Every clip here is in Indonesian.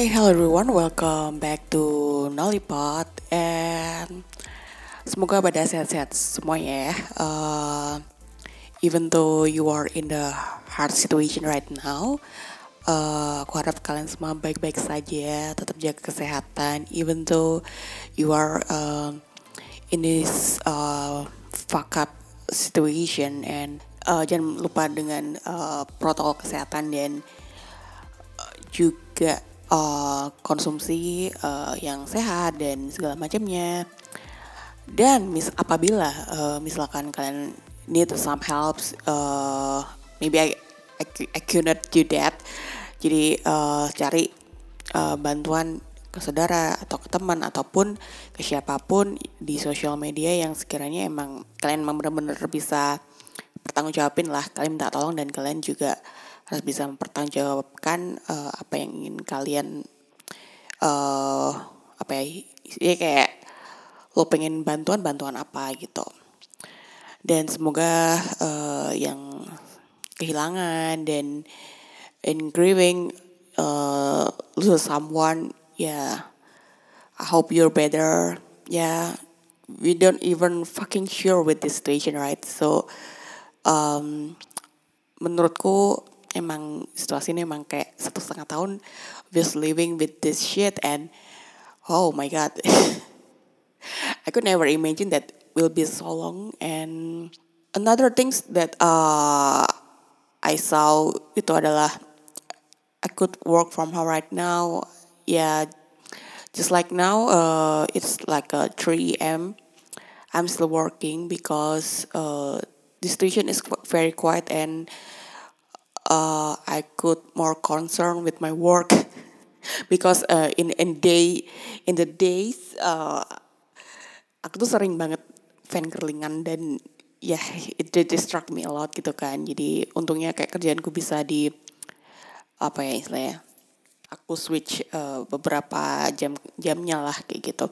Hi, hello everyone, welcome back to Nollipod and semoga pada sehat-sehat semuanya ya. Uh, even though you are in the hard situation right now, uh, aku harap kalian semua baik-baik saja, tetap jaga kesehatan. Even though you are uh, in this uh, fuck up situation and uh, jangan lupa dengan uh, protokol kesehatan dan juga uh, konsumsi uh, yang sehat dan segala macamnya. Dan mis apabila uh, misalkan kalian need some helps, uh, maybe I, I, I cannot do that. Jadi uh, cari uh, bantuan ke saudara atau ke teman ataupun ke siapa pun di sosial media yang sekiranya emang kalian emang benar-benar bisa pertanggungjawabin lah kalian minta tolong dan kalian juga harus bisa mempertanggungjawabkan uh, apa yang ingin kalian uh, apa ya, ya kayak lo pengen bantuan bantuan apa gitu. Dan semoga uh, yang kehilangan dan in grieving uh, lose someone yeah, I hope you're better. Yeah, we don't even fucking sure with this situation right? So um, menurutku emang situasi ini emang kayak satu setengah tahun just living with this shit and oh my god. I could never imagine that will be so long. And another things that uh, I saw itu adalah I could work from home right now. Yeah just like now uh, it's like a 3 am I'm still working because uh, the situation is very quiet and uh, I could more concern with my work. Because uh, in in day in the days uh, aku tuh sering banget fan kerlingan dan ya yeah, it did distract me a lot gitu kan. Jadi untungnya kayak kerjaanku bisa di apa ya istilahnya aku switch uh, beberapa jam jamnya lah kayak gitu.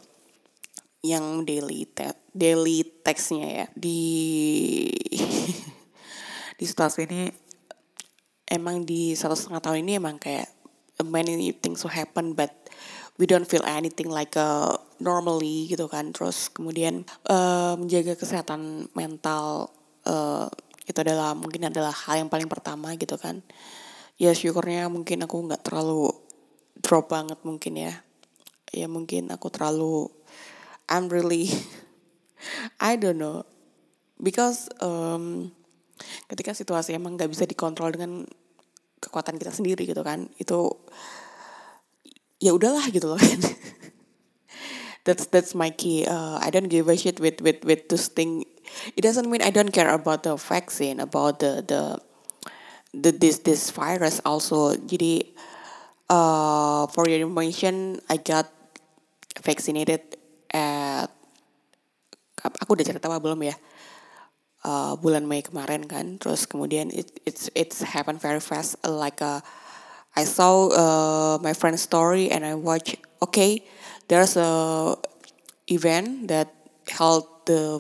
Yang daily te daily textnya ya di di situasi ini emang di satu setengah tahun ini emang kayak many things will happen but we don't feel anything like a normally gitu kan. Terus kemudian uh, menjaga kesehatan mental uh, itu adalah mungkin adalah hal yang paling pertama gitu kan. Ya syukurnya mungkin aku nggak terlalu drop banget mungkin ya. Ya mungkin aku terlalu I'm really I don't know. Because um, ketika situasi emang nggak bisa dikontrol dengan kekuatan kita sendiri gitu kan itu ya udahlah gitu loh. Kan that's that's my key uh, I don't give a shit with with with this thing. It doesn't mean I don't care about the vaccine about the the the this this virus also. Jadi uh, for your information I got vaccinated at aku udah cerita apa belum ya uh, bulan Mei kemarin kan. Terus kemudian it, it's it's happened very fast. Like a, uh, I saw uh, my friend's story and I watch okay there's a event that held the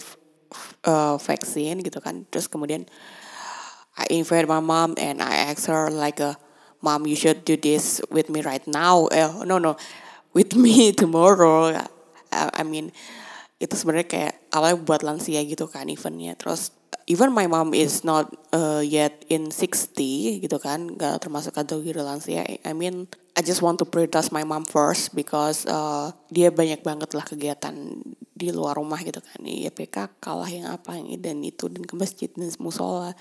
uh, vaccine gitu kan. Terus kemudian I invite my mom and I ask her like a uh, mom you should do this with me right now. Eh, no no with me tomorrow. I mean itu sebenarnya kayak awalnya buat lansia gitu kan eventnya. Terus even my mom is not uh, yet in 60 gitu kan gak termasuk kategori lansia. I mean I just want to prioritize my mom first because uh, dia banyak banget lah kegiatan di luar rumah gitu kan. Ya PKK lah yang apa yang dan itu dan ke masjid dan musola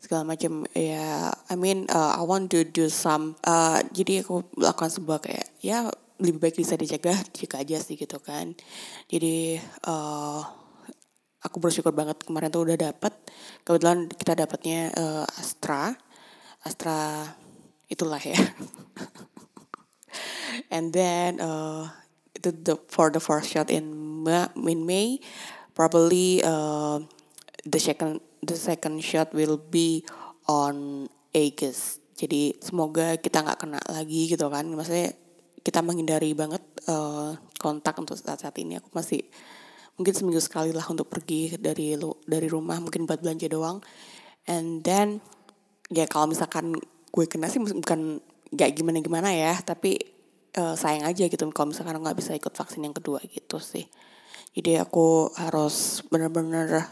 segala macam. Ya I mean uh, I want to do some uh, jadi aku lakukan sebuah kayak ya lebih baik bisa dijaga jika aja sih gitu kan. Jadi uh, aku bersyukur banget kemarin tuh udah dapet. Kebetulan kita dapatnya uh, Astra. Astra itulah ya. And then uh, itu the for the first shot in Ma in May probably uh, the second the second shot will be on August jadi semoga kita nggak kena lagi gitu kan. Maksudnya kita menghindari banget uh, kontak untuk saat-saat ini. Aku masih mungkin seminggu sekali lah untuk pergi dari dari rumah mungkin buat belanja doang. And then ya kalau misalkan gue kena sih bukan gak gimana gimana ya tapi uh, sayang aja gitu. Kalau misalkan nggak bisa ikut vaksin yang kedua gitu sih. Jadi aku harus bener-bener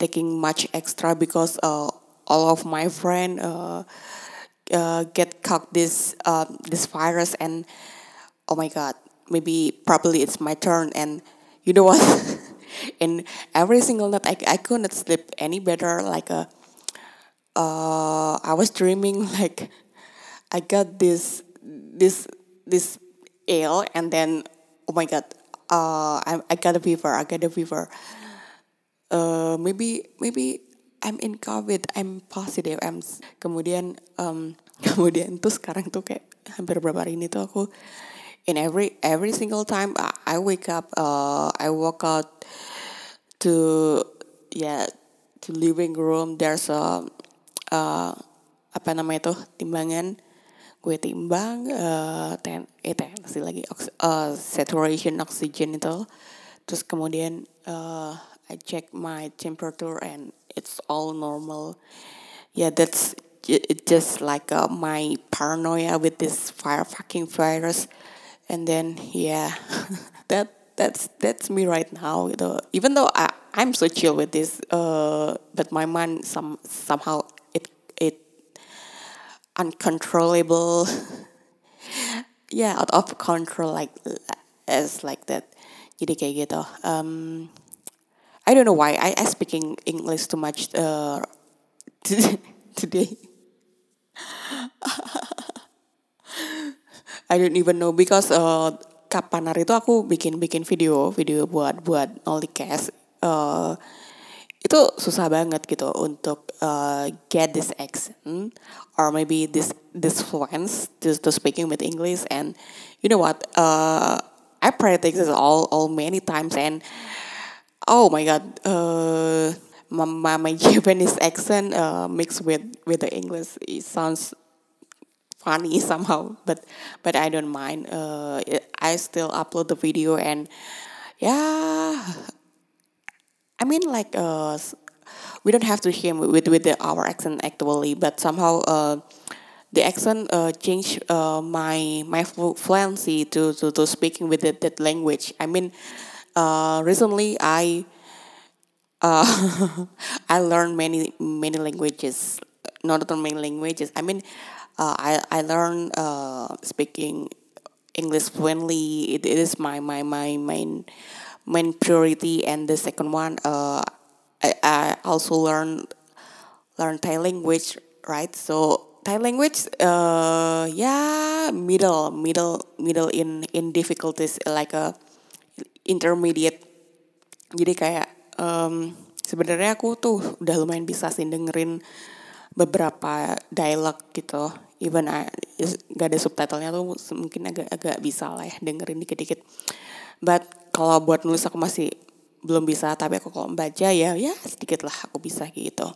taking much extra because uh, all of my friend uh, uh, get caught this uh, this virus and oh my god maybe probably it's my turn and you know what? In every single night I, I couldn't sleep any better like a uh, I was dreaming like I got this this this ill and then oh my god uh I I got a fever I got a fever. Uh maybe maybe I'm in COVID I'm positive I'm kemudian um kemudian tuh sekarang tuh kayak hampir berapa hari ini tuh aku in every every single time I, I wake up uh I walk out to yeah to living room there's a uh, apa namanya tuh timbangan. Gue timbang uh, ten eh tensi lagi ox, uh, saturation oxygen itu. Terus kemudian uh, I check my temperature and it's all normal. Yeah that's it just like uh, my paranoia with this fire fucking virus. And then yeah that that's that's me right now gitu even though I I'm so chill with this uh but my mind some somehow it it uncontrollable. Yeah out of control like as like that. Jadi kayak gitu um, I don't know why. I, I speaking English too much uh, today. I don't even know because uh, hari itu aku bikin bikin video video buat buat Nolicast uh, itu susah banget gitu untuk uh, get this accent or maybe this this fluence to, to speaking with English and you know what uh, I practice all all many times and oh my god. Uh, my, my Japanese accent uh, mixed with with the English it sounds funny somehow but but I don't mind. Uh, I still upload the video and yeah. I mean like uh we don't have to hear with with the, our accent actually but somehow uh the accent uh change uh my my fluency to to, to speaking with that, that language. I mean uh recently I uh I learned many many languages not only many languages. I mean uh, I I learned uh speaking English fluently. It, it is my my my main main priority. And the second one uh, I, I also learn learn Thai language right? So Thai language uh yeah middle middle middle in in difficulties like a intermediate. Jadi kayak um, sebenarnya aku tuh udah lumayan bisa sih dengerin beberapa dialog gitu. Even I, gak ada subtitlenya tuh mungkin agak agak bisa lah ya dengerin dikit-dikit. But kalau buat nulis aku masih belum bisa tapi aku kalau membaca ya ya sedikit lah aku bisa gitu.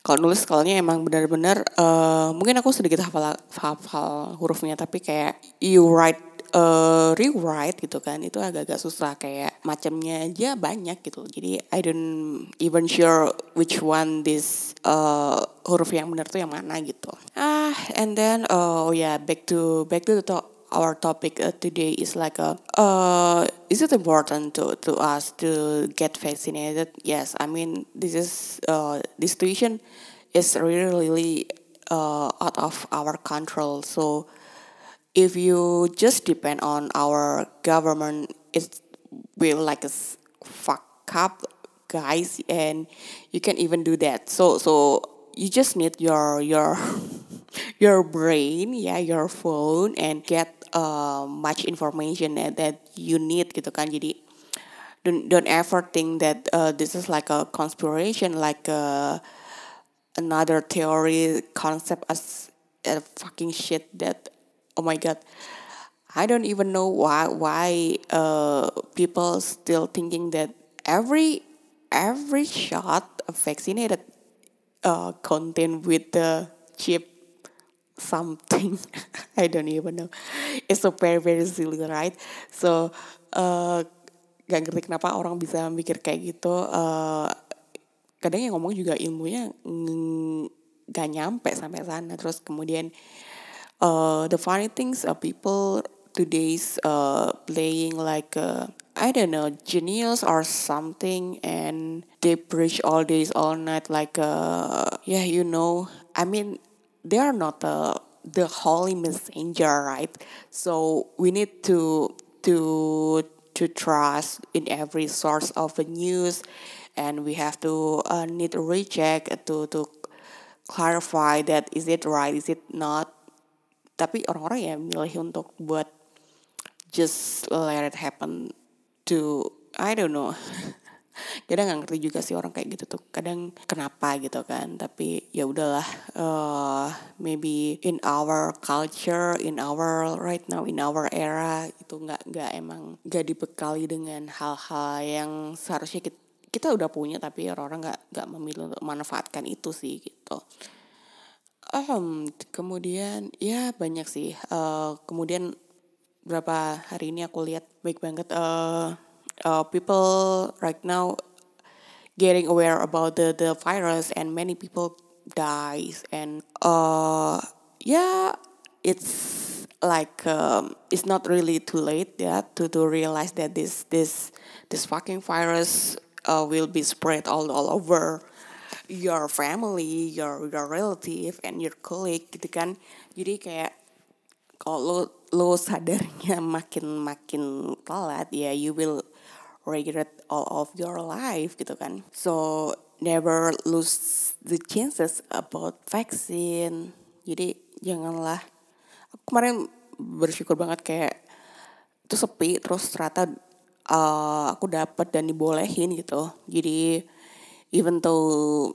Kalau nulis skalanya emang benar-benar uh, mungkin aku sedikit hafal hafal hurufnya tapi kayak you write uh, rewrite gitu kan itu agak-agak susah kayak macamnya aja banyak gitu. Jadi I don't even sure which one this uh, huruf yang benar tuh yang mana gitu. Ah and then uh, oh yeah, back to back to the top our topic uh, today is like a uh, is it important to, to us to get vaccinated? Yes i mean this is uh, this situation is really really uh, out of our control. So if you just depend on our government it will like a fuck up guys and you can't even do that. So so you just need your your your brain yeah your phone and get uh, much information that, that you need gitu kan. Jadi don't don't ever think that uh, this is like a conspiration like a, another theory concept as a fucking shit that oh my god. I don't even know why why uh, people still thinking that every every shot of vaccinated uh, contain with the chip something. I don't even know. It's so very very silly right? So uh, gak ngerti kenapa orang bisa mikir kayak gitu. Uh, kadang yang ngomong juga ilmunya gak nyampe sampai sana. Terus kemudian the funny things are people today's uh, playing like uh, I don't know genius or something and they preach all days all night like uh, yeah you know I mean they are not the the holy messenger right? So we need to to to trust in every source of news and we have to uh, need to recheck to to clarify that is it right is it not tapi orang-orang ya milih untuk buat just let it happen to I don't know. Kadang nggak ngerti juga sih orang kayak gitu tuh. Kadang kenapa gitu kan. Tapi ya udahlah uh, maybe in our culture in our right now in our era itu nggak nggak emang nggak dibekali dengan hal-hal yang seharusnya kita, kita udah punya tapi orang-orang nggak nggak memilih untuk manfaatkan itu sih gitu um, kemudian ya banyak sih uh, kemudian berapa hari ini aku lihat baik banget uh, uh, people right now getting aware about the the virus and many people dies and uh yeah it's like um, it's not really too late yeah to to realize that this this this fucking virus uh, will be spread all all over your family your your relative and your colleague gitu kan jadi kayak kalau lo sadarnya makin makin telat ya you will regret all of your life gitu kan. So never lose the chances about vaksin. Jadi janganlah. Aku kemarin bersyukur banget kayak itu sepi terus ternyata uh, aku dapat dan dibolehin gitu. Jadi even though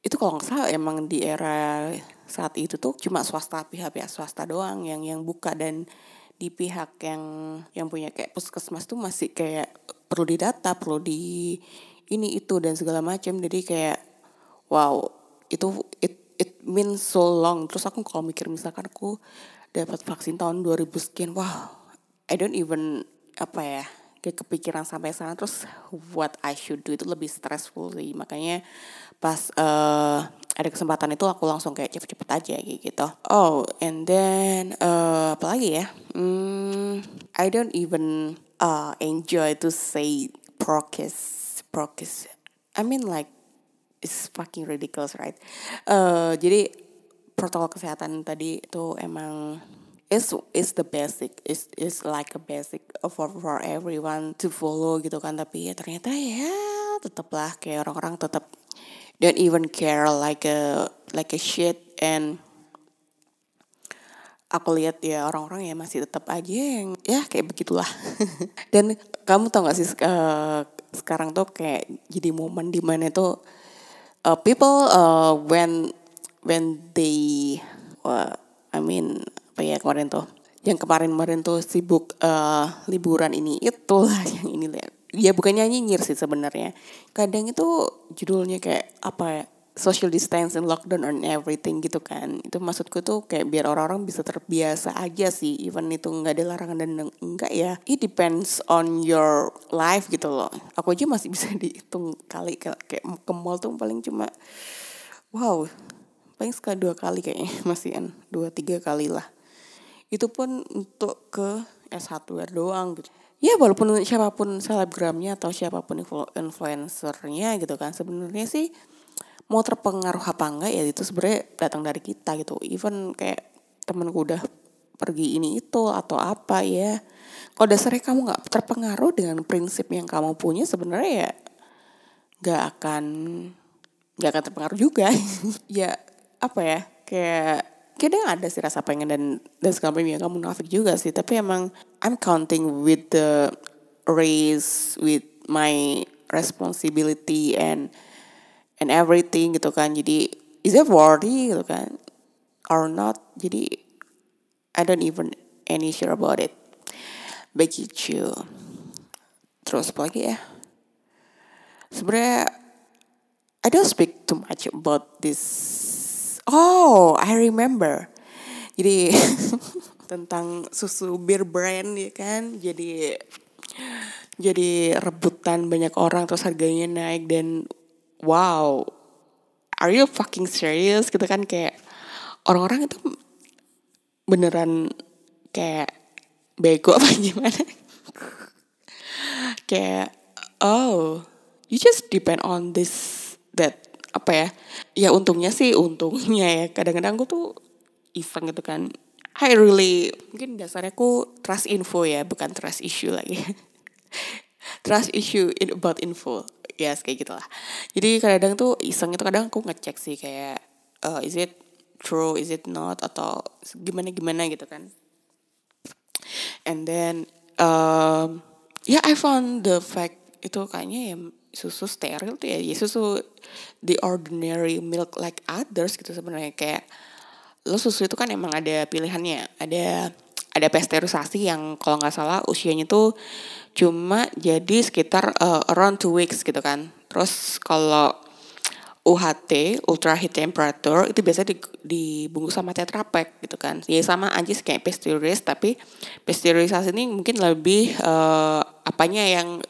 itu kalau nggak salah emang di era saat itu tuh cuma swasta pihak-pihak swasta doang yang yang buka dan di pihak yang yang punya kayak puskesmas tuh masih kayak perlu didata, perlu di ini itu dan segala macam. Jadi kayak wow, itu it it means so long. Terus aku kalau mikir misalkan aku dapat vaksin tahun 2000 sekian, wow, I don't even apa ya kayak kepikiran sampai sana terus what I should do itu lebih stressful sih. Makanya pas uh, ada kesempatan itu aku langsung kayak cepet-cepet aja kayak gitu. Oh and then uh, apa lagi ya? Hmm, I don't even uh, enjoy to say prokes prokes. I mean like it's fucking ridiculous right? Uh, jadi protokol kesehatan tadi itu emang is is the basic. Is is like a basic for for everyone to follow gitu kan. Tapi ya ternyata ya tetaplah kayak orang-orang tetap don't even care like a like a shit. And aku lihat ya orang-orang ya masih tetap aja yang ya kayak begitulah. Dan kamu tau gak sih uh, sekarang tuh kayak jadi momen di mana tuh uh, people uh, when when they uh, I mean apa ya kemarin tuh? Yang kemarin-kemarin tuh sibuk uh, liburan ini itulah yang ini lihat ya bukannya nyinyir sih sebenarnya. Kadang itu judulnya kayak apa ya social distancing lockdown and everything gitu kan. Itu maksudku tuh kayak biar orang-orang bisa terbiasa aja sih. Even itu nggak ada larangan dan enggak ya. It depends on your life gitu loh. Aku aja masih bisa dihitung kali kayak ke mall tuh paling cuma wow paling sekali dua kali kayaknya. Masih dua tiga kali lah itu pun untuk ke S1 doang gitu. Ya walaupun siapa pun selebgramnya atau siapa pun influencernya gitu kan sebenarnya sih mau terpengaruh apa enggak ya itu sebenarnya datang dari kita gitu. Even kayak temenku udah pergi ini itu atau apa ya. Kalau dasarnya kamu nggak terpengaruh dengan prinsip yang kamu punya sebenarnya ya nggak akan nggak akan terpengaruh juga. ya apa ya kayak kadang ada sih rasa pengen dan dan sekarang ya kamu munafik juga sih. Tapi emang I'm counting with the race with my responsibility and and everything gitu kan. Jadi is it worthy gitu kan? Or not? Jadi I don't even any sure about it. Begitu terus apa lagi ya? Sebenarnya I don't speak too much about this Oh, I remember. Jadi tentang susu bir brand ya kan. Jadi jadi rebutan banyak orang terus harganya naik dan wow. Are you fucking serious? Gitu kan kayak orang-orang itu beneran kayak bego apa gimana kayak oh you just depend on this apa ya ya untungnya sih untungnya ya. Kadang-kadang aku tuh iseng gitu kan. I really mungkin dasarnya aku trust info ya bukan trust issue lagi. Trust issue in about info. Ya yes, kayak gitulah. Jadi kadang-kadang tuh iseng itu kadang aku ngecek sih kayak uh, is it true is it not atau gimana gimana gitu kan. And then um, ya yeah, I found the fact itu kayaknya ya susu steril tuh ya, ya susu the ordinary milk like others gitu sebenarnya. Kayak lo susu itu kan emang ada pilihannya. Ada ada pasteurisasi yang kalau nggak salah usianya tuh cuma jadi sekitar uh, around two weeks gitu kan. Terus kalau UHT ultra high temperature itu biasa di, dibungkus sama tetra pack gitu kan. Ya sama aja kayak pasteurized tapi pasteurisasi ini mungkin lebih uh, apanya yang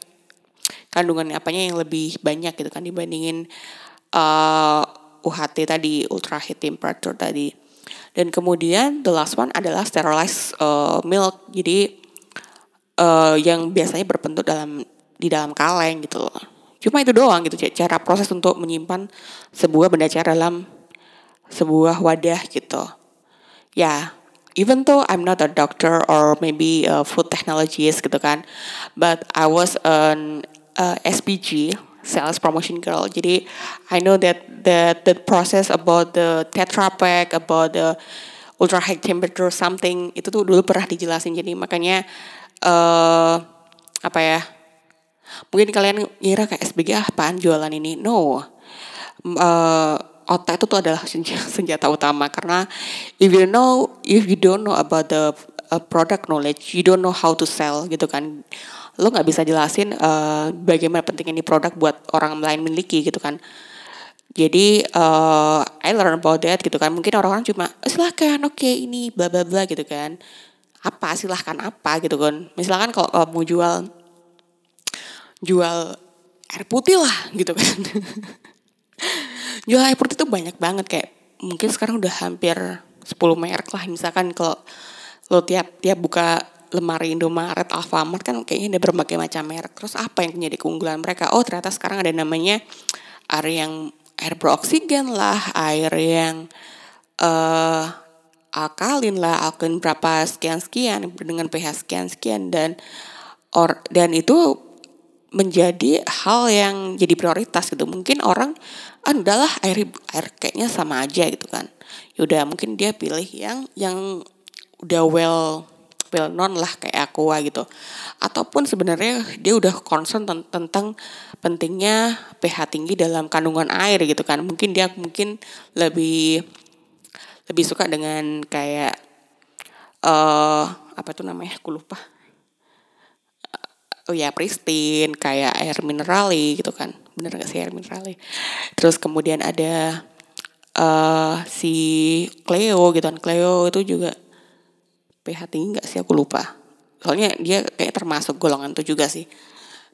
kandungan apanya yang lebih banyak gitu kan dibandingin uh, UHT tadi ultra high temperature tadi. Dan kemudian the last one adalah sterilized uh, milk. Jadi uh, yang biasanya berbentuk dalam di dalam kaleng gitu loh. Cuma itu doang gitu cara proses untuk menyimpan sebuah benda cair dalam sebuah wadah gitu. Ya yeah, even though I'm not a doctor or maybe a food technologist gitu kan but I was an uh, SPG sales promotion girl. Jadi I know that that the process about the tetra pack, about the ultra high temperature something itu tuh dulu pernah dijelasin. Jadi makanya uh, apa ya? Mungkin kalian ngira kayak SPG ah, apaan jualan ini? No. Uh, otak itu tuh adalah senjata utama karena if you know if you don't know about the uh, product knowledge you don't know how to sell gitu kan lo nggak bisa jelasin uh, bagaimana pentingnya ini produk buat orang lain miliki gitu kan. Jadi uh, I learn about that gitu kan. Mungkin orang-orang cuma oh, silahkan oke okay, ini bla bla bla gitu kan. Apa? Silahkan apa? gitu kan. Misalkan kalau uh, mau jual jual air putih lah gitu kan. Jual air putih tuh banyak banget kayak mungkin sekarang udah hampir 10 merek lah. Misalkan kalau lo tiap tiap buka lemari Indomaret, Alfamart kan kayaknya ada berbagai macam merek. Terus apa yang menjadi keunggulan mereka? Oh ternyata sekarang ada namanya air yang air beroksigen lah, air yang uh, alkalin lah, alkalin berapa sekian-sekian dengan pH sekian-sekian dan or dan itu menjadi hal yang jadi prioritas gitu. Mungkin orang ah udahlah air air kayaknya sama aja gitu kan. Yaudah mungkin dia pilih yang yang udah well well known lah kayak Aqua gitu. Ataupun sebenarnya dia udah concern tentang pentingnya pH tinggi dalam kandungan air gitu kan. Mungkin dia mungkin lebih lebih suka dengan kayak uh, apa tuh namanya? Aku lupa. Oh ya pristine kayak air minerali gitu kan. Bener gak sih air minerali? Terus kemudian ada uh, si Cleo gitu kan. Cleo itu juga pH tinggi nggak sih? Aku lupa. Soalnya dia kayak termasuk golongan itu juga sih.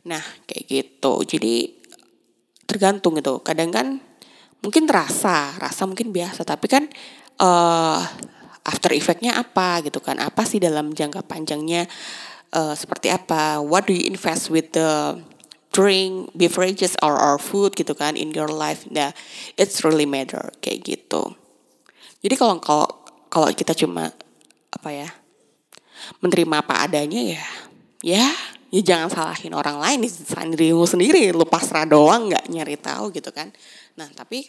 Nah kayak gitu. Jadi tergantung gitu. Kadang kan mungkin terasa rasa mungkin biasa. Tapi kan uh, after effectnya apa gitu kan? Apa sih dalam jangka panjangnya? Uh, seperti apa? What do you invest with the drink beverages or or food gitu kan in your life? Nah it's really matter. Kayak gitu. Jadi kalau kalau kalau kita cuma apa ya menerima apa adanya ya ya ya jangan salahin orang lain salahin dirimu sendiri. Lu pasrah doang nggak nyari tahu gitu kan. Nah tapi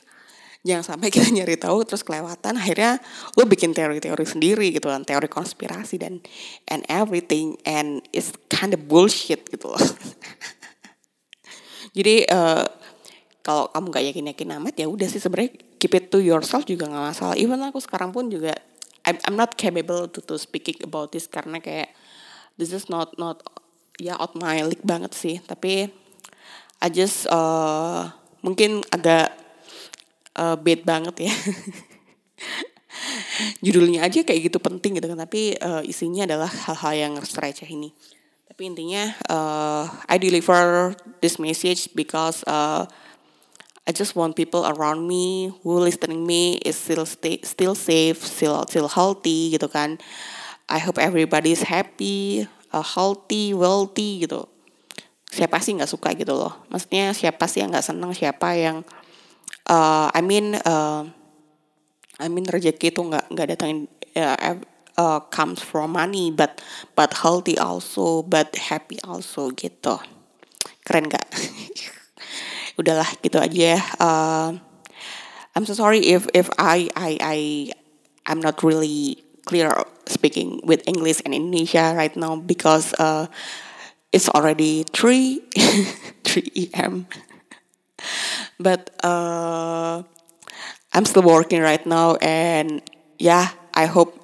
jangan sampai kita nyari tahu terus kelewatan akhirnya lu bikin teori-teori sendiri gitu kan teori konspirasi dan and everything and it's kind of bullshit gitu loh. Jadi uh, kalau kamu gak yakin yakin amat ya udah sih sebenarnya keep it to yourself juga nggak masalah. Even aku sekarang pun juga I'm, I'm not capable to to speaking about this karena kayak this is not not ya out my league banget sih. Tapi I just uh, mungkin agak uh, bad banget ya. Judulnya aja kayak gitu penting gitu kan tapi uh, isinya adalah hal-hal yang receh ini. Tapi intinya uh, I deliver this message because uh, I just want people around me who listening me is still stay, still safe, still still healthy gitu kan. I hope everybody is happy, uh, healthy, wealthy gitu. Siapa sih nggak suka gitu loh? Maksudnya siapa sih yang nggak senang? Siapa yang uh, I mean uh, I mean rezeki itu nggak nggak datangin uh, uh, comes from money, but but healthy also, but happy also gitu. Keren gak? udahlah gitu aja. Uh, I'm so sorry if if I I I I'm not really clear speaking with English and Indonesia right now because uh, it's already 3 3 a.m. but uh, I'm still working right now and yeah, I hope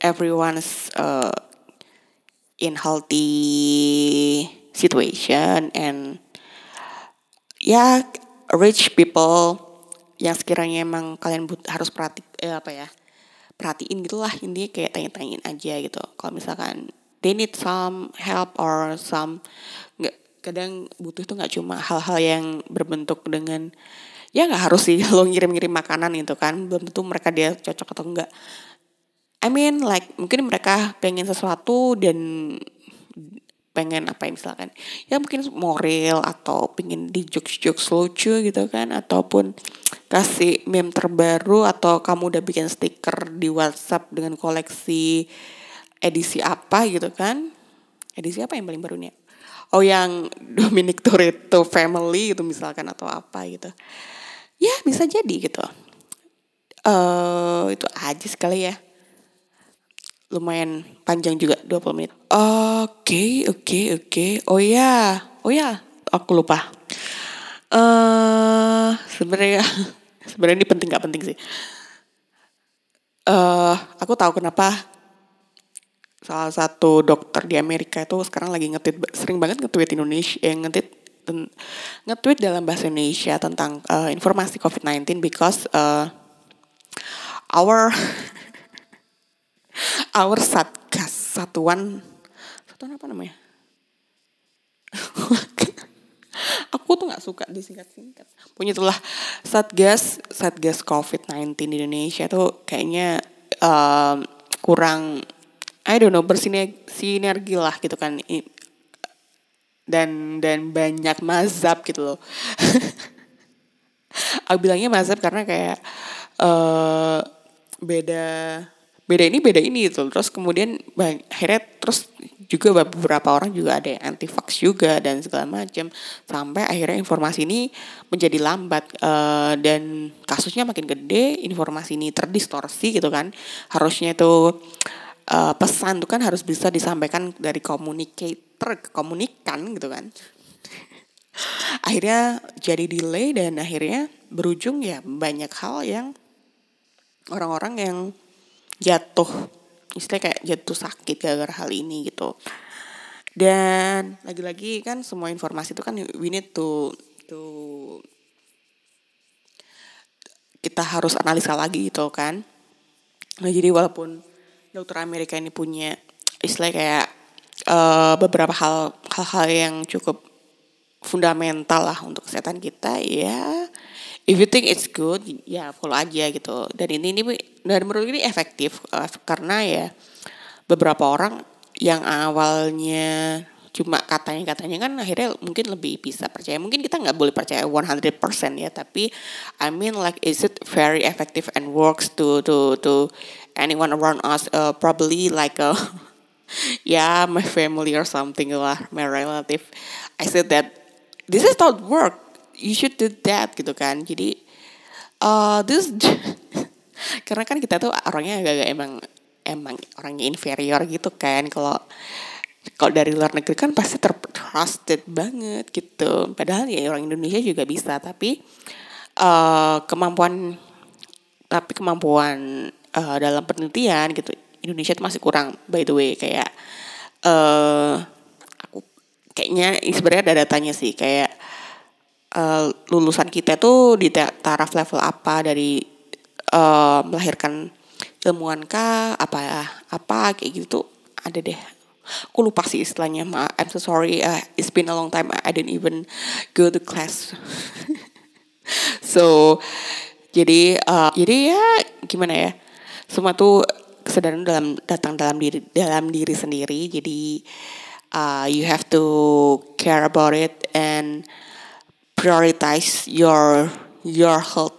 everyone's uh, in healthy situation and ya rich people yang sekiranya emang kalian but, harus perhati eh, apa ya perhatiin gitulah intinya kayak tanya-tanyain aja gitu. Kalau misalkan they need some help or some nggak kadang butuh itu nggak cuma hal-hal yang berbentuk dengan ya nggak harus sih lo ngirim-ngirim makanan gitu kan belum tentu mereka dia cocok atau enggak I mean like mungkin mereka pengen sesuatu dan pengen apa yang misalkan ya mungkin moral atau pengen di jokes jokes lucu gitu kan ataupun kasih meme terbaru atau kamu udah bikin stiker di WhatsApp dengan koleksi edisi apa gitu kan. Edisi apa yang paling baru nih oh yang Dominic Toretto Family gitu misalkan atau apa gitu. Ya bisa jadi gitu. Uh, itu aja sekali ya lumayan panjang juga 20 menit. Oke, oke, oke. Oh ya, oh ya, aku lupa. Eh, uh, sebenarnya sebenarnya ini penting gak penting sih. Eh, uh, aku tahu kenapa salah satu dokter di Amerika itu sekarang lagi ngetweet sering banget ngetweet Indonesia yang ngetweet ngetweet dalam bahasa Indonesia tentang uh, informasi COVID-19 because uh, our our satgas satuan satuan apa namanya? Aku tuh nggak suka disingkat-singkat. Punya itulah satgas satgas covid-19 di Indonesia tuh kayaknya um, kurang I don't know bersinergi lah gitu kan. Dan dan banyak mazhab gitu loh. Aku bilangnya mazhab karena kayak uh, beda beda ini beda ini gitu. Terus kemudian akhirnya terus juga beberapa orang juga ada yang anti vax juga dan segala macam sampai akhirnya informasi ini menjadi lambat uh, dan kasusnya makin gede informasi ini terdistorsi gitu kan. Harusnya itu uh, pesan itu kan harus bisa disampaikan dari communicator ke komunikan gitu kan. Akhirnya jadi delay dan akhirnya berujung ya banyak hal yang orang-orang yang jatuh. Istilahnya kayak jatuh sakit gara-gara hal ini gitu. Dan lagi-lagi kan semua informasi itu kan we need to to kita harus analisa lagi gitu kan. Nah jadi walaupun dokter Amerika ini punya istilah kayak uh, beberapa hal hal-hal yang cukup fundamental lah untuk kesehatan kita ya if you think it's good ya follow aja gitu. Dan ini ini dan menurut ini efektif uh, karena ya beberapa orang yang awalnya cuma katanya katanya kan akhirnya mungkin lebih bisa percaya. Mungkin kita nggak boleh percaya 100% ya tapi I mean like is it very effective and works to to to anyone around us? Uh, probably like a yeah my family or something lah my relative. I said that this is not work you should do that gitu kan. Jadi uh, this karena kan kita tuh orangnya agak-agak emang emang orangnya inferior gitu kan. Kalau kalau dari luar negeri kan pasti tertrusted banget gitu. Padahal ya orang Indonesia juga bisa tapi uh, kemampuan tapi kemampuan uh, dalam penelitian gitu Indonesia itu masih kurang by the way. Kayak uh, aku kayaknya sebenarnya ada datanya sih. Kayak uh, lulusan kita tuh di taraf level apa dari uh, melahirkan ilmuwan kah apa ya apa kayak gitu ada deh. Aku lupa sih istilahnya ma. I'm so sorry uh, it's been a long time I didn't even go to class. So jadi uh, jadi ya gimana ya semua tuh kesadaran dalam datang dalam diri dalam diri sendiri. Jadi uh, you have to care about it and prioritize your your health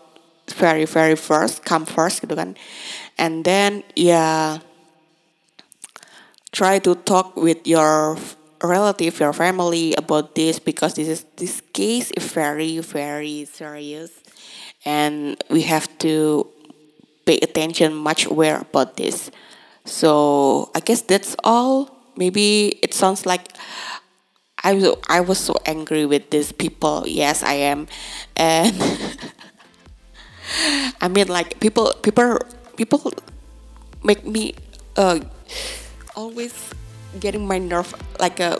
very very first come first gitu kan. And then ya yeah, try to talk with your relative your family about this because this is this case is very very serious. And we have to pay attention much aware about this. So i guess that's all. Maybe it sounds like I was I was so angry with these people. Yes, I am, and I mean like people people people make me uh always getting my nerve like a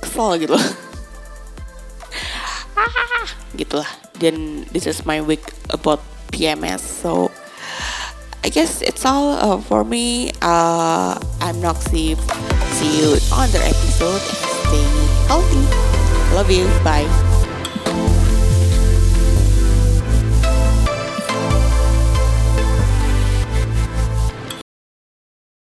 kesel gitu gitulah then this is my week about PMS so I guess it's all uh, for me. Uh, I'm Noxy. See you on the episode. Stay healthy. Love you. Bye